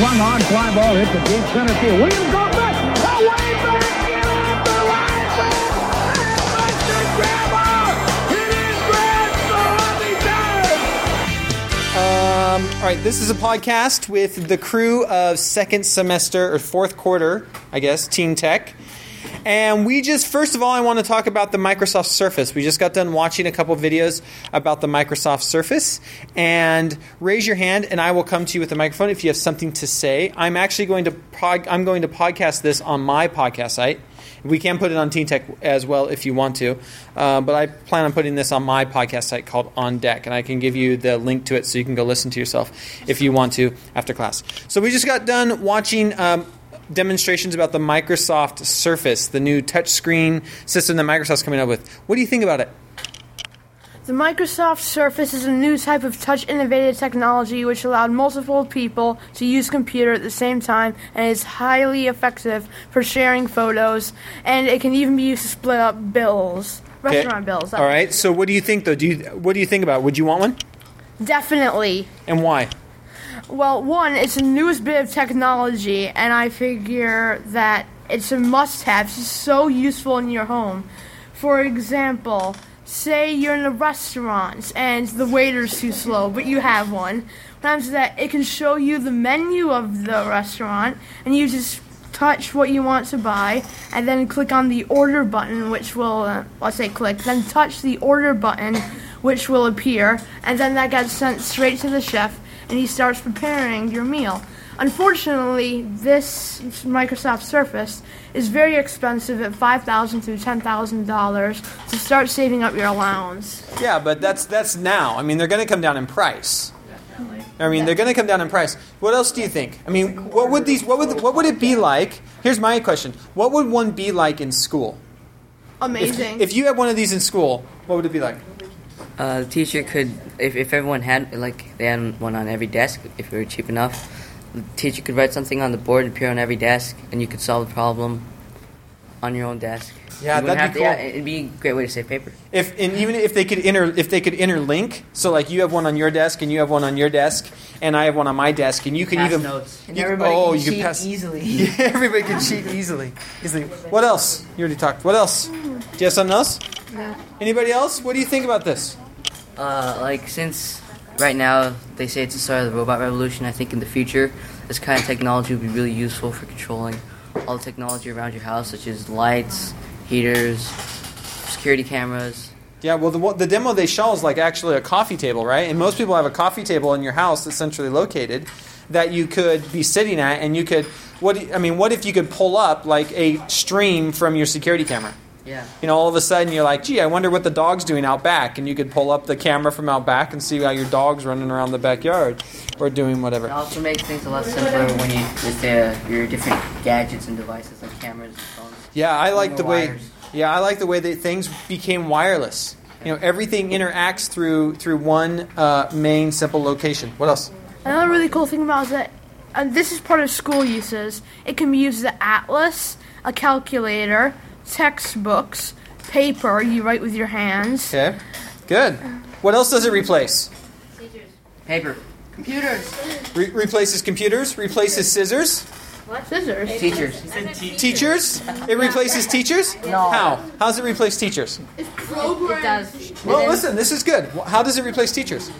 Swung on, fly ball hit the deep center field. Williams goes back. Away back. The. Buster Grandma. It is grand time. Um, all right, this is a podcast with the crew of second semester or fourth quarter, I guess, TeenTek. And we just, first of all, I want to talk about the Microsoft Surface. We just got done watching a couple videos about the Microsoft Surface. And raise your hand, and I will come to you with the microphone if you have something to say. I'm actually going to pod, I'm going to podcast this on my podcast site. We can put it on TeenTek as well if you want to, uh, but I plan on putting this on my podcast site called On Deck, and I can give you the link to it so you can go listen to yourself if you want to after class. So we just got done watching um, demonstrations about the Microsoft Surface, the new touchscreen system that Microsoft's coming up with. What do you think about it? The Microsoft Surface is a new type of touch innovative technology which allowed multiple people to use computer at the same time and is highly effective for sharing photos and it can even be used to split up bills. Okay. Restaurant bills. All right. So what do you think though? Do you what do you think about? it? Would you want one? Definitely. And why? Well, one, it's the newest bit of technology, and I figure that it's a must have. It's so useful in your home. For example, say you're in a restaurant and the waiter's too slow, but you have one. What happens is that it can show you the menu of the restaurant, and you just touch what you want to buy, and then click on the order button, which will, uh, let's say click, then touch the order button, which will appear, and then that gets sent straight to the chef, and he starts preparing your meal. Unfortunately, this Microsoft Surface is very expensive at five thousand to ten thousand dollars to start saving up your allowance. Yeah, but that's that's now. I mean, they're going to come down in price. Definitely. I mean, they're going to come down in price. What else do you think? I mean, what would these? What would what would it be like? Here's my question: What would one be like in school? If, Amazing. if you had one of these in school, what would it be like? Uh, the teacher could, if, if everyone had, like, they had one on every desk, if it were cheap enough, the teacher could write something on the board and appear on every desk, and you could solve the problem on your own desk. Yeah, that'd have be to- yeah, it'd be a great way to save paper. If and even if they could inter if they could interlink, so like you have one on your desk and you have one on your desk, and I have one on my desk, and you can Pass even notes. And you- everybody oh, can you can pass easily. Yeah, everybody can cheat easily. Easily. What else? You already talked. What else? Do you have something else? Anybody else? What do you think about this? Uh, like, since right now they say it's the start of the robot revolution, I think in the future, this kind of technology would be really useful for controlling all the technology around your house, such as lights, heaters, security cameras. Yeah, well, the, the demo they show is like actually a coffee table, right? And most people have a coffee table in your house that's centrally located that you could be sitting at, and you could. What I mean, what if you could pull up like a stream from your security camera? Yeah. You know, all of a sudden you're like, gee, I wonder what the dog's doing out back, and you could pull up the camera from out back and see how your dog's running around the backyard or doing whatever. It whatever. also makes things a lot simpler when you with uh, your different gadgets and devices like cameras and phones. Yeah, I like No the way. Yeah, I like the way that things became wireless. You know, everything interacts through through one uh, main simple location. What else? Another really cool thing about it is that and this is part of school uses. It can be used as an atlas, a calculator, textbooks, paper you write with your hands. Okay, good. What else does it replace? Teachers. Paper. Computers. Re- replaces computers. Replaces scissors. What? Scissors. Teachers. Teachers. It replaces teachers. No. How? How does it replace teachers? It does. Well, listen. This is good. How does it replace teachers?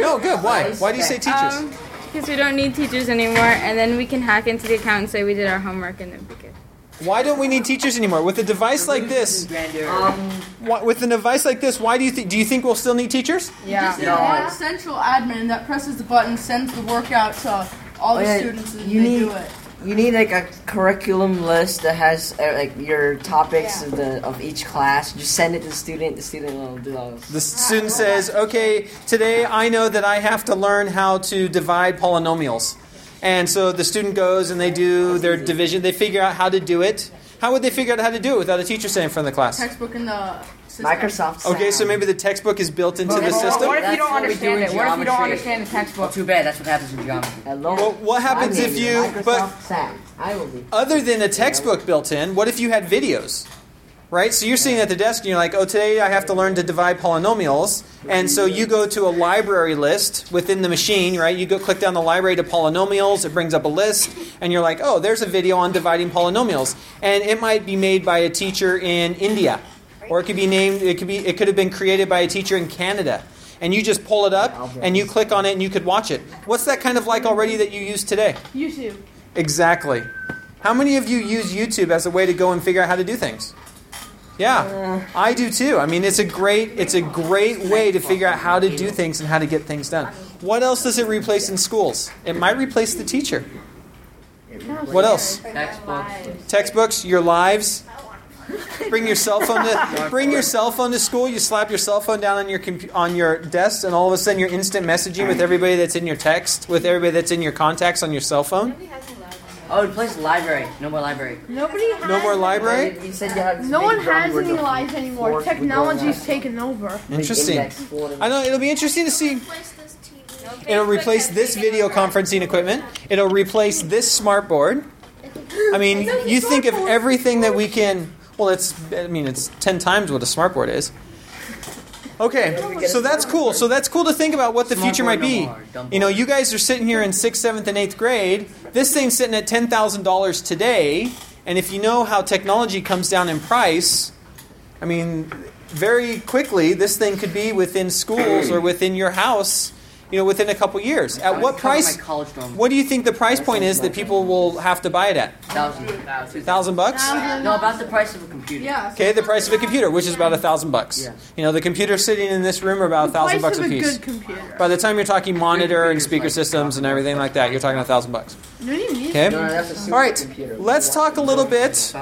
No, good. Why? Why do you say teachers? Um, because we don't need teachers anymore, and then we can hack into the account and say we did our homework, and then we could. Why don't we need teachers anymore? With a device like this, Um, why, with a device like this, why do you think? Do you think we'll still need teachers? yeah. One central admin that presses the button sends the work out to all the Oh, yeah, students and you they need- do it. You need like a curriculum list that has uh, like your topics of the of each class. Just send it to the student. The student will do those. The student says, "Okay, today I know that I have to learn how to divide polynomials," and so the student goes and they do their division. They figure out how to do it. How would they figure out how to do it without a teacher saying in front of the class? Textbook in the system. Microsoft. Okay, so maybe the textbook is built into the Well, system. what if you don't what understand in it? What if you don't understand the textbook? Too bad. That's what happens in geometry. Hello. Well, what happens if you? Microsoft But Sound. I will be. other than a textbook built in, what if you had videos? Right? So you're sitting at the desk and you're like, oh, today I have to learn to divide polynomials. And so you go to a library list within the machine, right? You go click down the library to polynomials, it brings up a list, and you're like, oh, there's a video on dividing polynomials. And it might be made by a teacher in India. Or it could be named, it could be, it could have been created by a teacher in Canada. And you just pull it up and you click on it and you could watch it. What's that kind of like already that you use today? YouTube. Exactly. How many of you use YouTube as a way to go and figure out how to do things? Yeah, I do too. I mean, it's a great it's a great way to figure out how to do things and how to get things done. What else does it replace in schools? It might replace the teacher. What else? Textbooks. Textbooks, your lives. Bring your cell phone to bring your cell phone to school. You slap your cell phone down on your compu- on your desk, and all of a sudden you're instant messaging with everybody that's in your text, with everybody that's in your contacts on your cell phone. Oh, replace the library. No more library. Nobody has. No more library. You said you had No one has any the lives anymore. force would go Technology's taken over. Interesting. I know it'll be interesting to see. It'll replace this video conferencing equipment. It'll replace this smart board. I mean, you think of everything that we can. Well, it's. I mean, it's ten times what a smart board is. Okay, so that's cool. So that's cool to think about what the future might be. You know, you guys are sitting here in sixth, seventh, and eighth grade. This thing's sitting at ten thousand dollars today, and if you know how technology comes down in price, I mean, very quickly, this thing could be within schools or within your house, you know, within a couple years. At what price? My college dorm. What do you think the price point is that people will have to buy it at? Thousand. Thousand bucks? No, about the price of a computer. Yeah. Okay, the price of a computer, which is about a thousand bucks. Yeah. You know, the computers sitting in this room are about a thousand Price bucks of a a piece. good computer. By the time you're talking monitor and speaker systems and everything like that, you're talking a thousand bucks. You don't even need Okay. No, no, that's a All right. Let's talk a little bit.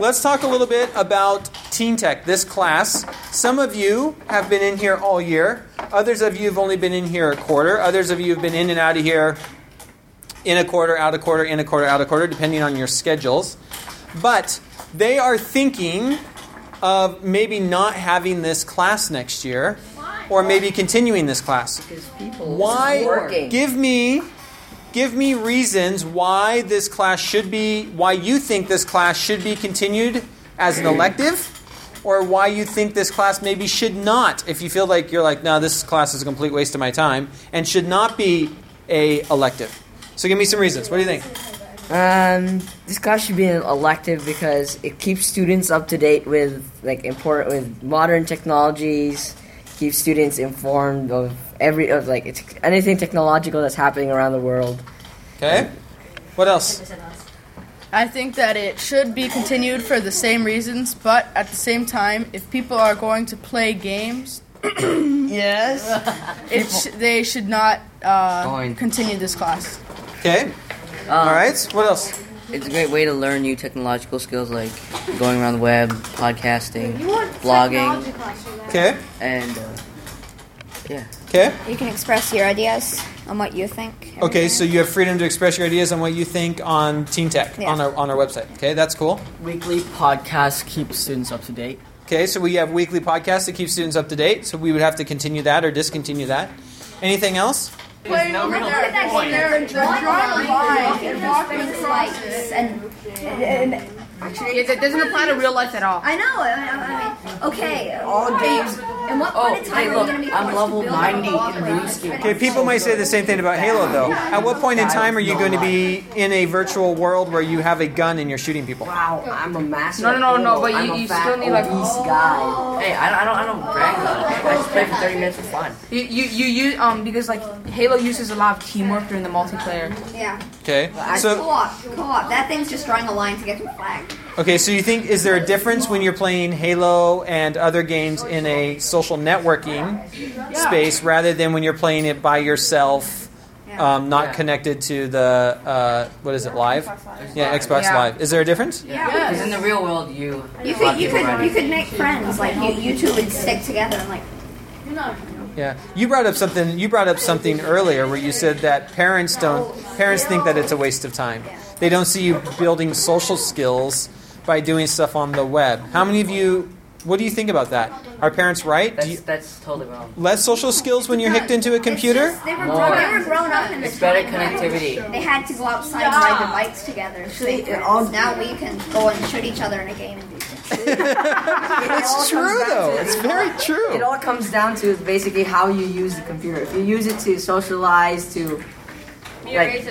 Let's talk a little bit about TeenTek, this class. Some of you have been in here all year. Others of you have only been in here a quarter. Others of you have been in and out of here in a quarter, out a quarter, in a quarter, out a quarter, depending on your schedules. But they are thinking of maybe not having this class next year or maybe continuing this class. Because people Why? working. Give me, give me reasons why this class should be, why you think this class should be continued as an elective, or why you think this class maybe should not. If you feel like you're like, no, this class is a complete waste of my time, and should not be a elective. So give me some reasons. What do you think? Um, this class should be an elective because it keeps students up to date with like important with modern technologies. Keeps students informed of every of like it's anything technological that's happening around the world. Okay. What else? I think that it should be continued for the same reasons, but at the same time, if people are going to play games, Yes. it sh- they should not uh, continue this class. Okay. All right. What else? It's a great way to learn new technological skills like going around the web, podcasting, blogging, Okay. and uh, yeah. Okay. You can express your ideas on what you think. Okay, so you have freedom to express your ideas on what you think on TeenTek Yeah. on our on our website. Okay, that's cool. Weekly podcasts keep students up to date. Okay, so we have weekly podcasts that keep students up to date. So we would have to continue that or discontinue that. Anything else? Playing over there, they're drawing a line and walking across it. and, and Yeah, that doesn't apply to real life at all. I know. I, I mean, okay. All games. And what Oh, point in time hey, are look, you going to be I'm level to 90 in around RuneScape. Okay, people might say the same thing about Halo though. At what point in time are you going to be in a virtual world where you have a gun and you're shooting people? Wow, I'm a master. No, no, no, no, but you- you fat, still need, like- obese guy. Hey, I don't, I don't, I don't brag about it. I just play for 30 minutes for fun. You, you, you use um because like Halo uses a lot of teamwork during the multiplayer. Yeah. Okay. So co-op. Co-op. That thing's just drawing a line to get to the flag. okay, so you think is there a difference when you're playing Halo and other games in a social networking space rather than when you're playing it by yourself? Um, not Yeah. connected to the uh, what is it live? Yeah, Xbox Yeah. Live. Is there a difference? Yeah, because in the real world, you. You could you could run you could make friends like you you two would stick together and like Yeah, you brought up something. You brought up something earlier where you said that parents don't. Parents think that it's a waste of time. They don't see you building social skills by doing stuff on the web. How many of you? What do you think about that? Are parents right? That's, you, that's totally wrong. less social skills when you're hicked into a computer? just- they were More. grown, they were grown up in the It's better time connectivity. They had to go outside and ride their bikes together. So they, now we can go and shoot each other in a game and do things. It's true though. It's very It true. It all comes down to basically how you use the computer. If you use it to socialize, to like,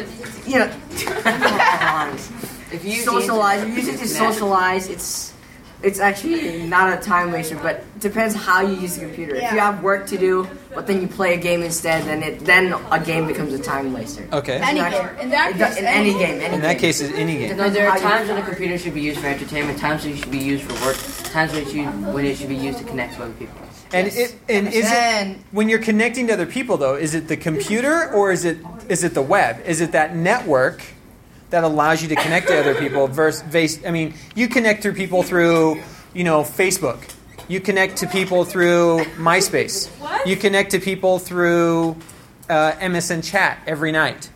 you know, If you use the socialize, you use it to socialize. It's it's actually not a time waster, but depends how you use the computer. If you have work to do, but then you play a game instead, then it then a game becomes a time waster. Okay. Any It's game. In that case, in any any game, any In that game. case, it's any game. No, there are times when a computer should be used for entertainment, times when it should be used for work, times when it should, when it should be used to connect with other people. And it and is it when you're connecting to other people though? Is it the computer or is it is it the web? Is it that network that allows you to connect to other people? Versus, I mean, you connect through people through you know Facebook. You connect to people through MySpace. You connect to people through uh, MSN Chat every night.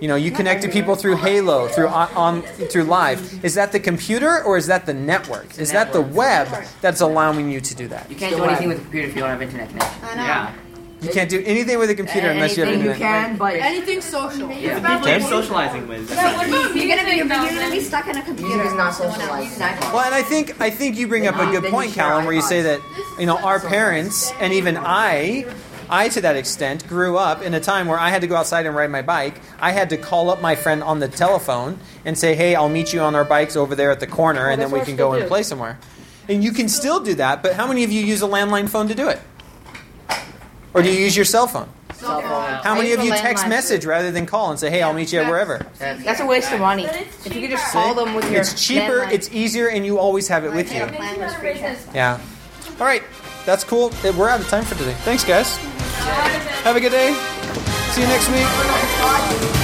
You know, you connect to people through Halo, through on, on through Live. Is that the computer or is that the network? Is that the web that's allowing you to do that? You can't do anything with a computer if you don't have internet connection. Yeah. You can't do anything with a computer unless you have Anything you can, but anything social. People are socializing with. You're gonna be you're gonna be stuck in a computer. music is not for someone else. socialized. Exactly. Well, and I think I think you bring up a good point, Callum, where you say that you know our parents and even I, I to that extent grew up in a time where I had to go outside and ride my bike. I had to call up my friend on the telephone and say, "Hey, I'll meet you on our bikes over there at the corner, and then we can go and play somewhere." And you can still do that, but how many of you use a landline phone to do it? Or do you use your cell phone? Cell phone. How many of you text message rather than call and say, "Hey, I'll meet you at wherever"? That's a waste of money. If you could just call them with your It's cheaper, landline. it's easier, and you always have it with you. Plan was free test. Yeah. All right. That's cool. Eh, We're out of time for today. Thanks, guys. Have a good day. See you next week.